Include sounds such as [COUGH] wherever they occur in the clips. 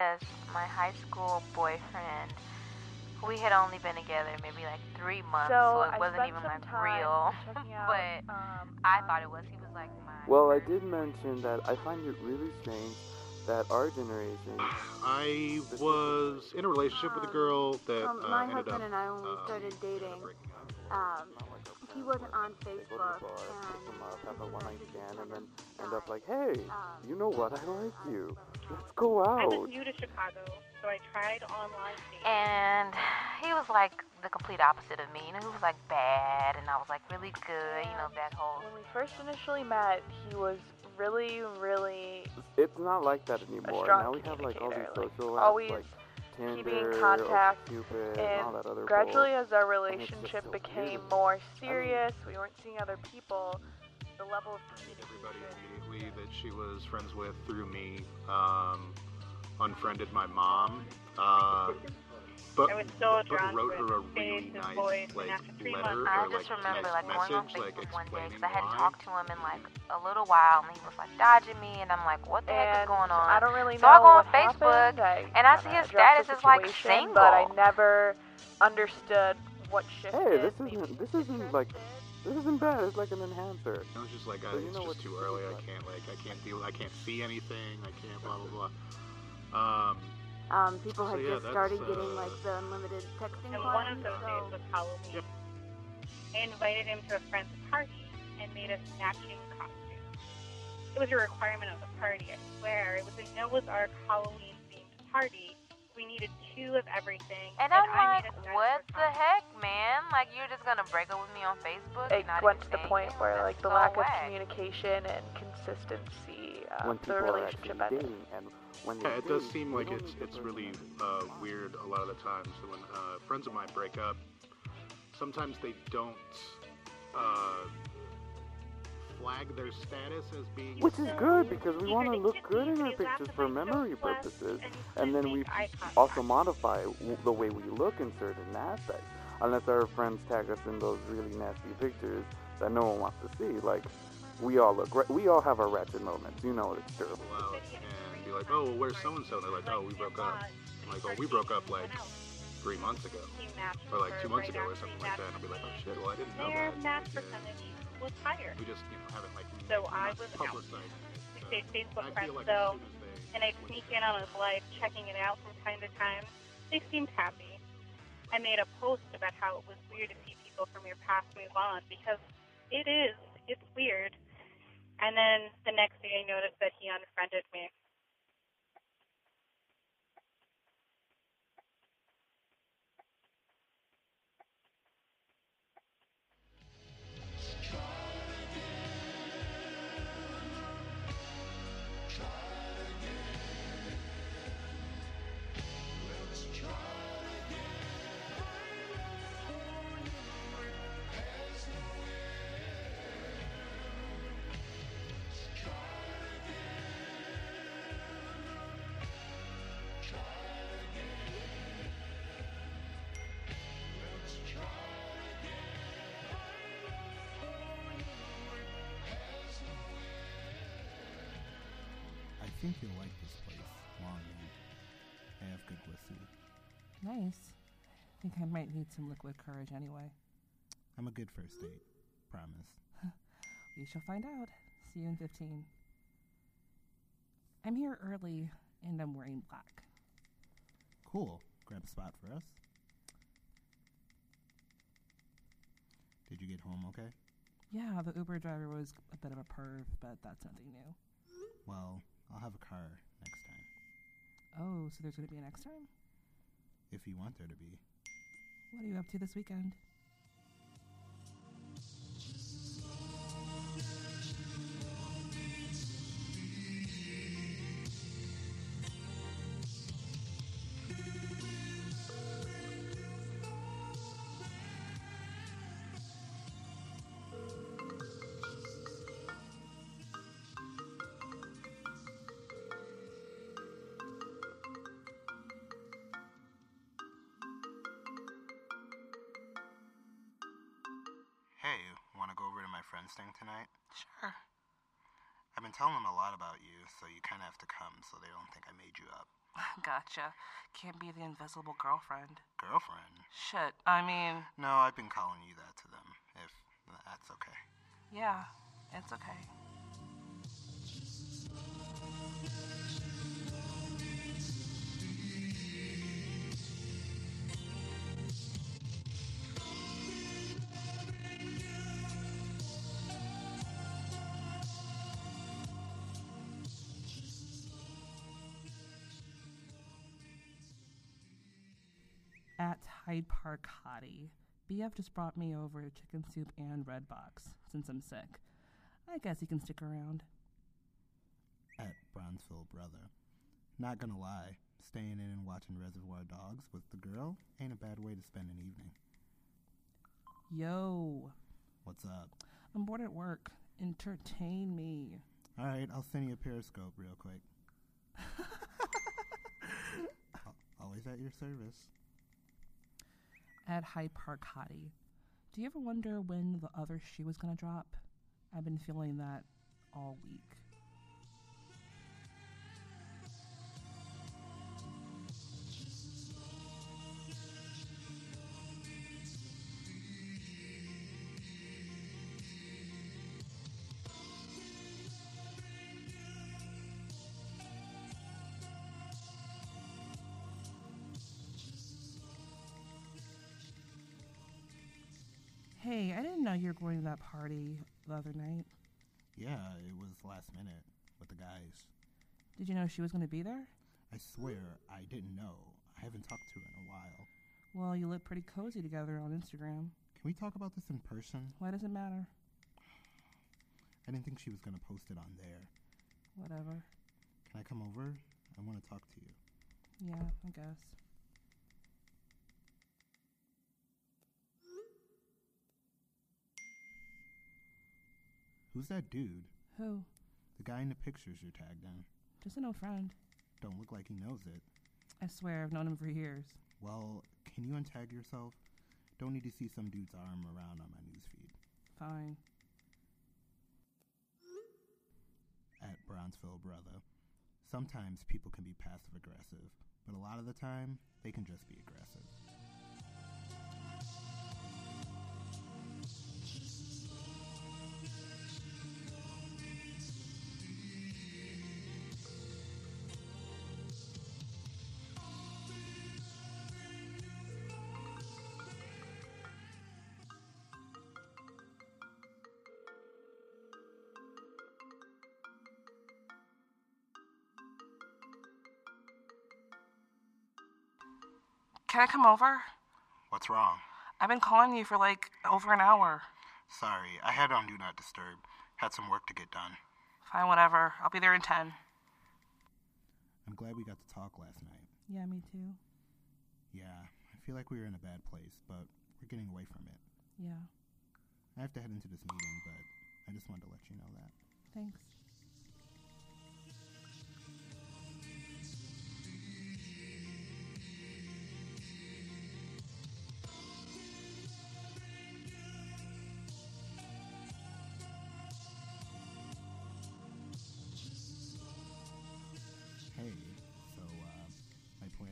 as my high school boyfriend. We had only been together maybe like three months, So so, it I wasn't even like real. [LAUGHS] out, but um, I on- thought it was. He was like my. Well, I did mention that I find it really strange that our generation. I was in a relationship with a girl that Um, uh, my ended husband up and I, when we um, started dating, um, he wasn't on Go to the Facebook, bar, pick them up, have a and one we night messaged stand, and then end up like, hey, um, you know what? I like you. Let's go I out. was new to Chicago, so I tried online dating. And he was like the complete opposite of me. You know, he was like bad, and I was like really good. You know, that whole. When we first initially met, he was really, really It's not like that anymore. Now we have like all these communicator, like, apps always like Tinder, keeping in contact, Cupid, and all and that other gradually bull. as our And it's just relationship became weird. more serious, we weren't seeing other people, the level of Everybody communication. immediately that she was friends with through me um, unfriended my mom. Uh, but, I was so but drawn wrote her a really nice voice, and like after three letter months- I or just like remember nice like going on message, like Facebook one day explaining because I hadn't why. talked to him in like a little while, and he was like dodging me, and I'm like, what the heck is going on? I don't really know. So I go on Facebook. I and I kinda see his status is, like, situation, But I never understood what shifted. Hey, this isn't this isn't like interest this isn't bad. It's like an enhancer. I was just like, So uh, it's just too early. I can't like I can't deal. I can't see anything. I can't blah blah blah. Um, um, people So, had yeah, just started uh, getting like the unlimited texting And one of plans, those days was Halloween. I invited him to a friend's party and made us matching costumes. It was a requirement of the party, I swear. It was a Noah's Ark Halloween themed party. We needed two of everything. And I'm I like, what the our heck, man? Like, you're just gonna break up with me on Facebook? it not went to the point it? where like the so lack of communication and consistency uh, when the relationship ended. and when yeah, they're it does seem like it's it's really uh, weird a lot of the times when uh, friends of mine break up. Sometimes they don't uh, flag their status as being. Which is good because we want to look good in our pictures for memory purposes, and then we make eye contact. also modify the way we look in certain aspects. Unless our friends tag us in those really nasty pictures that no one wants to see, like we all look, ra- we all have our ratchet moments. You know what it's terrible. Go out and be like, oh, well, where's so and so? They're like, oh, we broke up. I'm like, oh, we broke up like three months ago, or like two months ago, or something like that. And I'll be like, oh shit, well, I didn't know that. Match Like, percentage was higher. We just you know haven't like So I was. We it, so Facebook I friends like as and I'd sneak in on his life, checking it out from time to time. They seemed happy. I made a post about how it was weird to see people from your past move on because it is. It's weird. And then the next day I noticed that he unfriended me. Think you'll like this place. I have good whiskey. Nice. I think I might need some liquid courage anyway. I'm a good first date. Promise. [LAUGHS] We shall find out. See you in 15. I'm here early and I'm wearing black. Cool. Grab a spot for us. Did you get home okay? Yeah, the Uber driver was a bit of a perv, but that's nothing new. Well, I'll have a car next time. Oh, so there's going to be a next time? If you want there to be. What are you up to this weekend? Thing tonight? Sure. I've been telling them a lot about you, so you kind of have to come so they don't think I made you up. [LAUGHS] Gotcha. Can't be the invisible girlfriend. Girlfriend? Shit, I mean, No, I've been calling you that to them, if that's okay. yeah, it's okay. Hyde Park Hottie, BF just brought me over chicken soup and Redbox since I'm sick. I guess he can stick around. At Bronzeville Brother. Not gonna lie, staying in and watching Reservoir Dogs with the girl ain't a bad way to spend an evening. Yo, What's up? I'm bored at work. Entertain me. Alright, I'll send you a periscope real quick. [LAUGHS] Always at your service. At Hyde Park Hottie, do you ever wonder when the other shoe was gonna drop? I've been feeling that all week. Hey, I didn't know you were going to that party the other night. Yeah, it was last minute with the guys. Did you know she was going to be there? I swear, I didn't know. I haven't talked to her in a while. Well, you look pretty cozy together on Instagram. Can we talk about this in person? Why does it matter? I didn't think she was gonna post it on there. Whatever. Can I come over? I want to talk to you. Yeah, I guess. Who's that dude? Who? The guy in the pictures you're tagged in. Just an old friend. Don't look like he knows it. I swear, I've known him for years. Well, can you untag yourself? Don't need to see some dude's arm around on my newsfeed. Fine. At Bronzeville Brother. Sometimes people can be passive aggressive, but a lot of the time, they can just be aggressive. Can I come over? What's wrong? I've been calling you for like over an hour. Sorry, I had on Do Not Disturb. Had some work to get done. Fine, whatever. I'll be there in 10. I'm glad we got to talk last night. Yeah, me too. Yeah, I feel like we were in a bad place, but we're getting away from it. Yeah, I have to head into this meeting, but I just wanted to let you know that. thanks.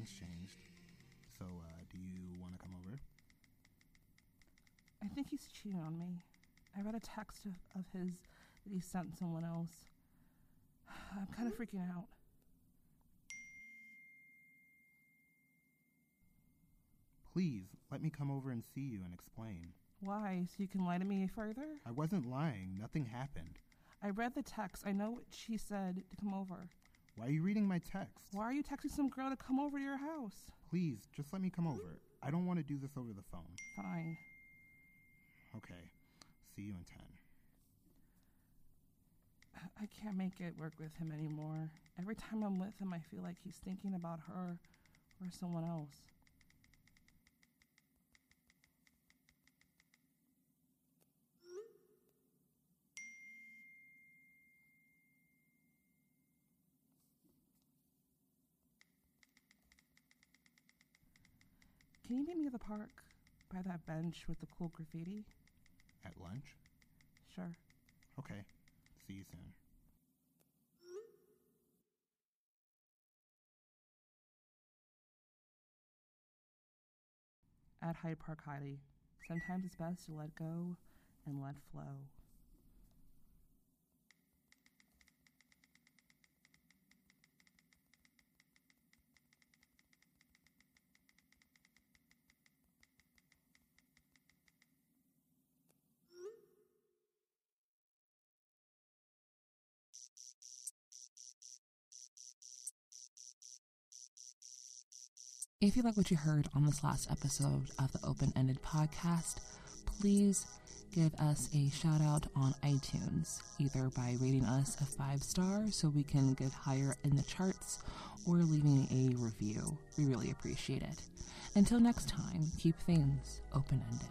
Plans changed. So, uh, do you want to come over? I think he's cheating on me. I read a text of, of his that he sent someone else. [SIGHS] I'm kind of freaking out. Please, let me come over and see you and explain. Why? So you can lie to me further? I wasn't lying. Nothing happened. I read the text. I know what she said to come over. Why are you reading my text? Why are you texting some girl to come over to your house? Please, just let me come over. I don't want to do this over the phone. Fine. Okay. See you in 10. I can't make it work with him anymore. Every time I'm with him, I feel like he's thinking about her or someone else. Can you meet me at the park by that bench with the cool graffiti? At lunch? Sure. Okay. See you soon. At Hyde Park Hottie, sometimes it's best to let go and let flow. If you like what you heard on this last episode of the Open Ended podcast, please give us a shout out on iTunes, either by rating us a five star so we can get higher in the charts or leaving a review. We really appreciate it. Until next time, keep things open ended.